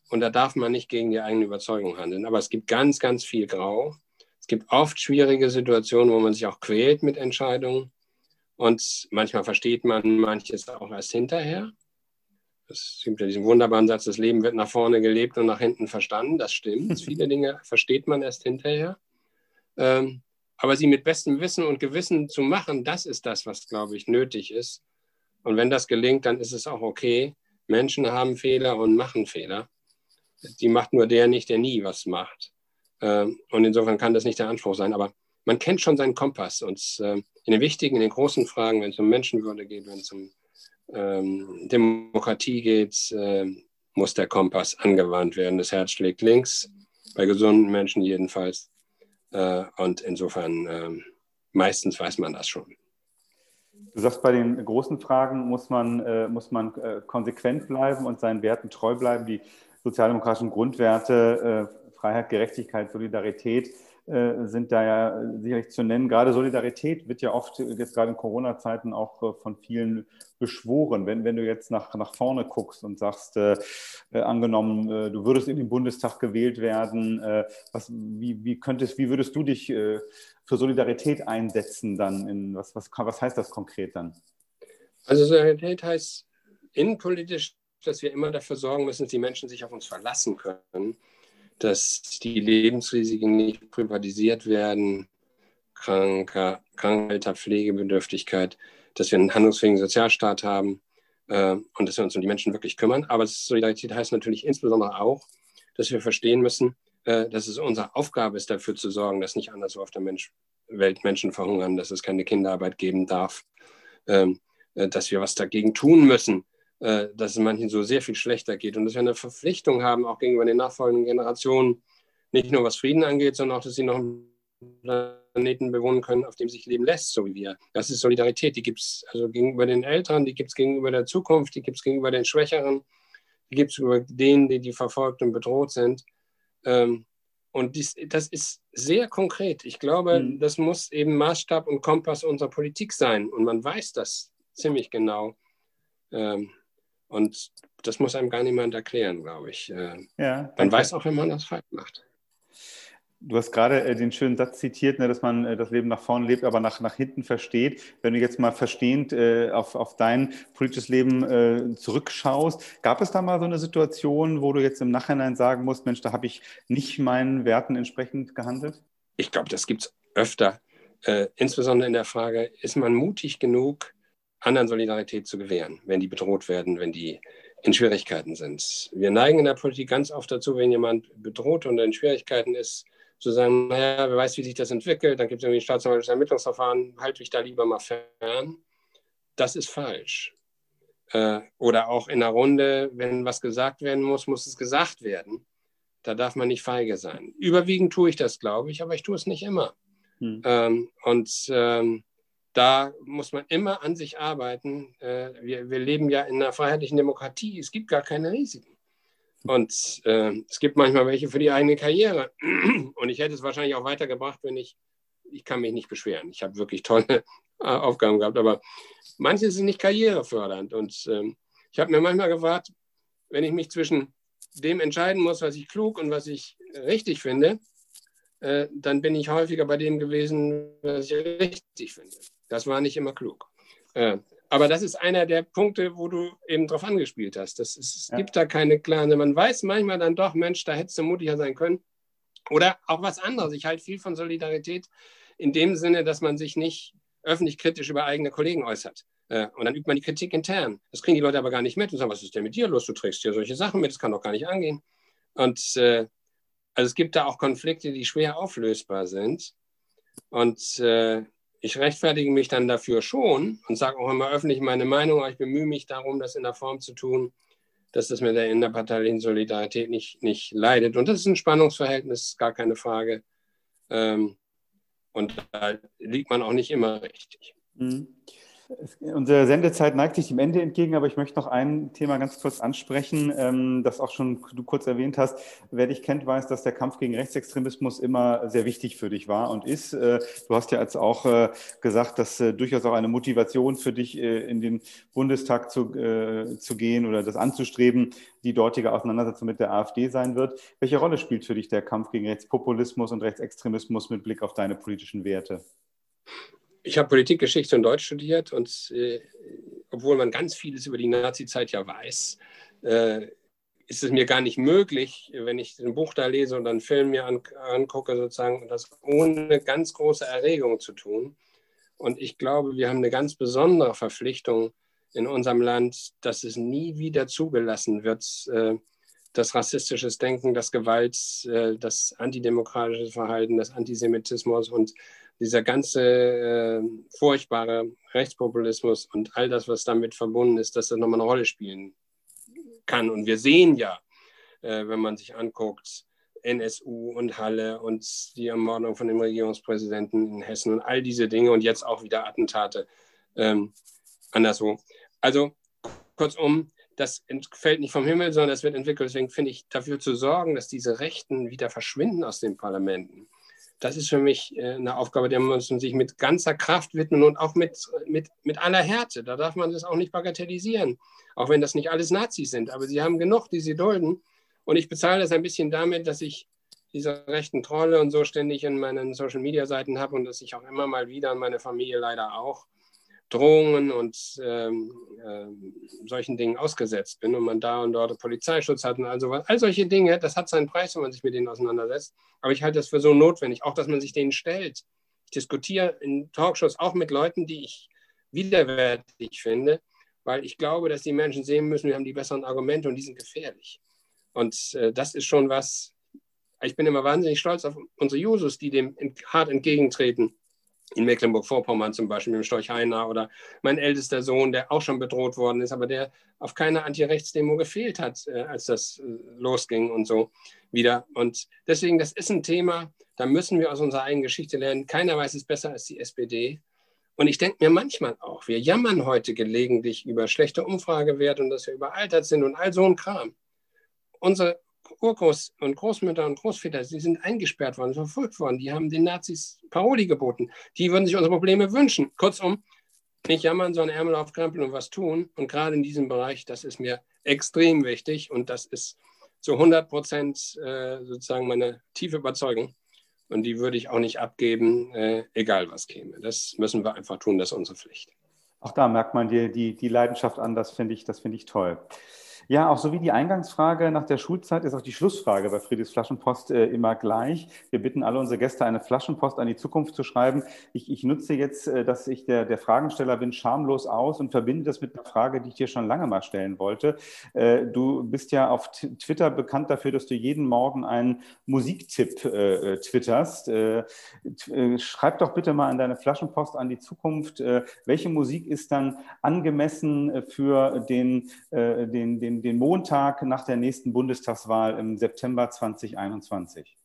Und da darf man nicht gegen die eigene Überzeugung handeln. Aber es gibt ganz, ganz viel Grau. Es gibt oft schwierige Situationen, wo man sich auch quält mit Entscheidungen. Und manchmal versteht man manches auch erst hinterher. Es gibt ja diesen wunderbaren Satz, das Leben wird nach vorne gelebt und nach hinten verstanden. Das stimmt. *laughs* Viele Dinge versteht man erst hinterher. Ähm, aber sie mit bestem Wissen und Gewissen zu machen, das ist das, was, glaube ich, nötig ist. Und wenn das gelingt, dann ist es auch okay. Menschen haben Fehler und machen Fehler. Die macht nur der nicht, der nie was macht. Ähm, und insofern kann das nicht der Anspruch sein. Aber man kennt schon seinen Kompass. Und ähm, in den wichtigen, in den großen Fragen, wenn es um Menschenwürde geht, wenn es um ähm, Demokratie geht, muss der Kompass angewandt werden. Das Herz schlägt links, bei gesunden Menschen jedenfalls. Äh, und insofern, meistens weiß man das schon. Du sagst, bei den großen Fragen muss man, äh, muss man äh, konsequent bleiben und seinen Werten treu bleiben. Die sozialdemokratischen Grundwerte Freiheit, Gerechtigkeit, Solidarität äh, sind da ja sicherlich zu nennen. Gerade Solidarität wird ja oft jetzt gerade in Corona-Zeiten auch äh, von vielen beschworen. Wenn, wenn du jetzt nach, nach vorne guckst und sagst, äh, äh, angenommen, äh, du würdest in den Bundestag gewählt werden, was, wie, wie, könntest, wie würdest du dich für Solidarität einsetzen dann? In, was, was, was heißt das konkret dann? Also Solidarität heißt innenpolitisch, dass wir immer dafür sorgen müssen, dass die Menschen sich auf uns verlassen können dass die Lebensrisiken nicht privatisiert werden, Kranker, Krankheit, Pflegebedürftigkeit, dass wir einen handlungsfähigen Sozialstaat haben äh, und dass wir uns um die Menschen wirklich kümmern. Aber Solidarität heißt natürlich insbesondere auch, dass wir verstehen müssen, äh, dass es unsere Aufgabe ist, dafür zu sorgen, dass nicht anderswo auf der Mensch, Welt Menschen verhungern, dass es keine Kinderarbeit geben darf, ähm, äh, dass wir was dagegen tun müssen, äh, dass es manchen so sehr viel schlechter geht und dass wir eine Verpflichtung haben, auch gegenüber den nachfolgenden Generationen, nicht nur was Frieden angeht, sondern auch, dass sie noch einen Planeten bewohnen können, auf dem sich leben lässt, so wie wir. Das ist Solidarität, die gibt es also gegenüber den Eltern, die gibt es gegenüber der Zukunft, die gibt es gegenüber den Schwächeren, die gibt es gegenüber denen, die, die verfolgt und bedroht sind. Ähm, und dies, das ist sehr konkret. Ich glaube, mhm. das muss eben Maßstab und Kompass unserer Politik sein. Und man weiß das ziemlich genau. Ähm, und das muss einem gar niemand erklären, glaube ich. Äh, ja, man weiß auch, wenn man das falsch macht. Du hast gerade äh, den schönen Satz zitiert, ne, dass man äh, das Leben nach vorne lebt, aber nach, nach hinten versteht. Wenn du jetzt mal verstehend äh, auf, auf dein politisches Leben äh, zurückschaust, gab es da mal so eine Situation, wo du jetzt im Nachhinein sagen musst, Mensch, da habe ich nicht meinen Werten entsprechend gehandelt? Ich glaube, das gibt es öfter. Äh, insbesondere in der Frage, ist man mutig genug, anderen Solidarität zu gewähren, wenn die bedroht werden, wenn die in Schwierigkeiten sind. Wir neigen in der Politik ganz oft dazu, wenn jemand bedroht und in Schwierigkeiten ist, zu sagen, naja, wer weiß, wie sich das entwickelt, dann gibt es irgendwie ein staatsanwaltliches Ermittlungsverfahren, halte ich da lieber mal fern. Das ist falsch. Äh, oder auch in der Runde, wenn was gesagt werden muss, muss es gesagt werden. Da darf man nicht feige sein. Überwiegend tue ich das, glaube ich, aber ich tue es nicht immer. Hm. Ähm, und ähm, da muss man immer an sich arbeiten. Äh, wir, wir leben ja in einer freiheitlichen Demokratie. Es gibt gar keine Risiken. Und äh, es gibt manchmal welche für die eigene Karriere. *clears throat* Und ich hätte es wahrscheinlich auch weitergebracht, wenn ich, ich kann mich nicht beschweren. Ich habe wirklich tolle äh, Aufgaben gehabt, aber manche sind nicht karrierefördernd. Und äh, ich habe mir manchmal gefragt, wenn ich mich zwischen dem entscheiden muss, was ich klug und was ich richtig finde, äh, dann bin ich häufiger bei dem gewesen, was ich richtig finde. Das war nicht immer klug. Äh, aber das ist einer der Punkte, wo du eben drauf angespielt hast. Das ist, es ja. gibt da keine klare. Man weiß manchmal dann doch, Mensch, da hättest du mutiger sein können. Oder auch was anderes. Ich halte viel von Solidarität in dem Sinne, dass man sich nicht öffentlich kritisch über eigene Kollegen äußert. Äh, und dann übt man die Kritik intern. Das kriegen die Leute aber gar nicht mit und sagen, was ist denn mit dir los? Du trägst hier solche Sachen mit, das kann doch gar nicht angehen. Und äh, also es gibt da auch Konflikte, die schwer auflösbar sind. Und ich rechtfertige mich dann dafür schon und sage auch immer öffentlich meine Meinung, aber ich bemühe mich darum, das in der Form zu tun, dass das mit der innerparteilichen Solidarität nicht, nicht leidet. Und das ist ein Spannungsverhältnis, gar keine Frage. Ähm, und da liegt man auch nicht immer richtig. Mhm. Unsere Sendezeit neigt sich dem Ende entgegen, aber ich möchte noch ein Thema ganz kurz ansprechen, ähm, das auch schon du kurz erwähnt hast. Wer dich kennt, weiß, dass der Kampf gegen Rechtsextremismus immer sehr wichtig für dich war und ist. Äh, du hast ja jetzt auch äh, gesagt, dass äh, durchaus auch eine Motivation für dich in den Bundestag zu, zu gehen oder das anzustreben, die dortige Auseinandersetzung mit der AfD sein wird. Welche Rolle spielt für dich der Kampf gegen Rechtspopulismus und Rechtsextremismus mit Blick auf deine politischen Werte? Ich habe Politikgeschichte und Deutsch studiert und äh, obwohl man ganz vieles über die Nazi-Zeit ja weiß, äh, ist es mir gar nicht möglich, wenn ich ein Buch da lese und einen Film mir an, angucke, sozusagen, das ohne ganz große Erregung zu tun. Und ich glaube, wir haben eine ganz besondere Verpflichtung in unserem Land, dass es nie wieder zugelassen wird, äh, dass rassistisches Denken, das Gewalt, äh, das antidemokratische Verhalten, das Antisemitismus und dieser ganze äh, furchtbare Rechtspopulismus und all das, was damit verbunden ist, dass das nochmal eine Rolle spielen kann. Und wir sehen ja, äh, wenn man sich anguckt, NSU und Halle und die Ermordung von dem Regierungspräsidenten in Hessen und all diese Dinge und jetzt auch wieder Attentate ähm, anderswo. Also kurzum, das fällt nicht vom Himmel, sondern es wird entwickelt. Deswegen finde ich, dafür zu sorgen, dass diese Rechten wieder verschwinden aus den Parlamenten das ist für mich äh, eine Aufgabe, der muss man sich mit ganzer Kraft widmen und auch mit, mit, mit aller Härte. Da darf man das auch nicht bagatellisieren, auch wenn das nicht alles Nazis sind. Aber sie haben genug, die sie dulden. Und ich bezahle das ein bisschen damit, dass ich diese rechten Trolle und so ständig in meinen Social-Media-Seiten habe und dass ich auch immer mal wieder meine Familie leider auch Drohungen und ähm, ähm, solchen Dingen ausgesetzt bin und man da und dort Polizeischutz hat und also all solche Dinge, das hat seinen Preis, wenn man sich mit denen auseinandersetzt. Aber ich halte das für so notwendig, auch dass man sich denen stellt. Ich diskutiere in Talkshows auch mit Leuten, die ich widerwärtig finde, weil ich glaube, dass die Menschen sehen müssen, wir haben die besseren Argumente und die sind gefährlich. Und äh, das ist schon was, ich bin immer wahnsinnig stolz auf unsere Jusos, die dem hart entgegentreten in Mecklenburg-Vorpommern zum Beispiel mit dem Storch Heiner oder mein ältester Sohn, der auch schon bedroht worden ist, aber der auf keiner Antirechtsdemo gefehlt hat, äh, als das äh, losging und so wieder. Und deswegen, das ist ein Thema, da müssen wir aus unserer eigenen Geschichte lernen. Keiner weiß es besser als die SPD. Und ich denke mir manchmal auch, wir jammern heute gelegentlich über schlechte Umfragewerte und dass wir überaltert sind und all so ein Kram. Unsere Urgroß- und Großmütter und Großväter, sie sind eingesperrt worden, verfolgt worden. Die haben den Nazis Paroli geboten. Die würden sich unsere Probleme wünschen. Kurzum, nicht jammern, sondern Ärmel aufkrempeln und was tun. Und gerade in diesem Bereich, das ist mir extrem wichtig und das ist zu 100 Prozent äh, sozusagen meine tiefe Überzeugung. Und die würde ich auch nicht abgeben, äh, egal was käme. Das müssen wir einfach tun, das ist unsere Pflicht. Auch da merkt man dir die, die Leidenschaft an, das finde ich, das finde ich toll. Ja, auch so wie die Eingangsfrage nach der Schulzeit ist auch die Schlussfrage bei Friedrichs Flaschenpost äh, immer gleich. Wir bitten alle unsere Gäste, eine Flaschenpost an die Zukunft zu schreiben. Ich, ich nutze jetzt, äh, dass ich der, der Fragensteller bin, schamlos aus und verbinde das mit einer Frage, die ich dir schon lange mal stellen wollte. Äh, du bist ja auf Twitter bekannt dafür, dass du jeden Morgen einen Musiktipp äh, äh twitterst. Äh, schreib doch bitte mal an deine Flaschenpost an die Zukunft. welche Musik ist dann angemessen für den, den, den den, Montag nach der nächsten Bundestagswahl im September 2021?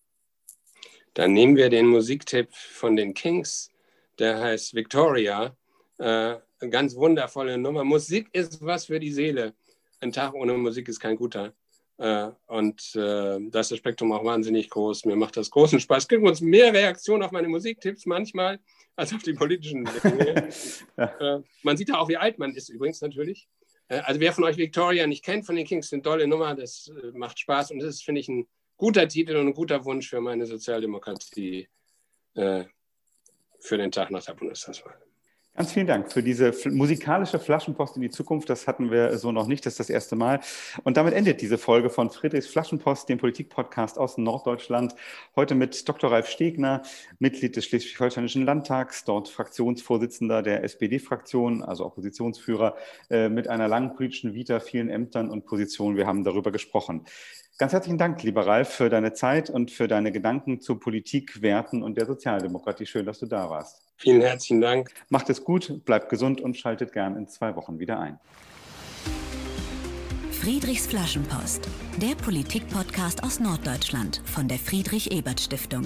Dann nehmen wir den Musiktipp von den Kings, der heißt Victoria. Äh, eine ganz wundervolle Nummer. Musik ist was für die Seele. Ein Tag ohne Musik ist kein guter. Äh, und äh, das ist das Spektrum auch wahnsinnig groß. Mir macht das großen Spaß. Es gibt uns mehr Reaktionen auf meine Musiktipps manchmal als auf die politischen Dinge. ja. *laughs* Äh, man sieht da auch, wie alt man ist übrigens natürlich. Äh, also wer von euch Victoria nicht kennt von den Kings, eine tolle Nummer, das äh, macht Spaß und das ist, finde ich, ein guter Titel und ein guter Wunsch für meine Sozialdemokratie äh, für den Tag nach der Bundestagswahl. Ganz vielen Dank für diese musikalische Flaschenpost in die Zukunft. Das hatten wir so noch nicht. Das ist das erste Mal. Und damit endet diese Folge von Friedrichs Flaschenpost, dem Politikpodcast aus Norddeutschland. Heute mit Dr. Ralf Stegner, Mitglied des Schleswig-Holsteinischen Landtags, dort Fraktionsvorsitzender der SPD-Fraktion, also Oppositionsführer, äh, mit einer langen politischen Vita, vielen Ämtern und Positionen. Wir haben darüber gesprochen. Ganz herzlichen Dank, lieber Ralf, für deine Zeit und für deine Gedanken zu Politik, Werten und der Sozialdemokratie. Schön, dass du da warst. Vielen herzlichen Dank. Macht es gut, bleibt gesund und schaltet gern in zwei Wochen wieder ein. Friedrichs Flaschenpost, der Politik-Podcast aus Norddeutschland von der Friedrich-Ebert-Stiftung.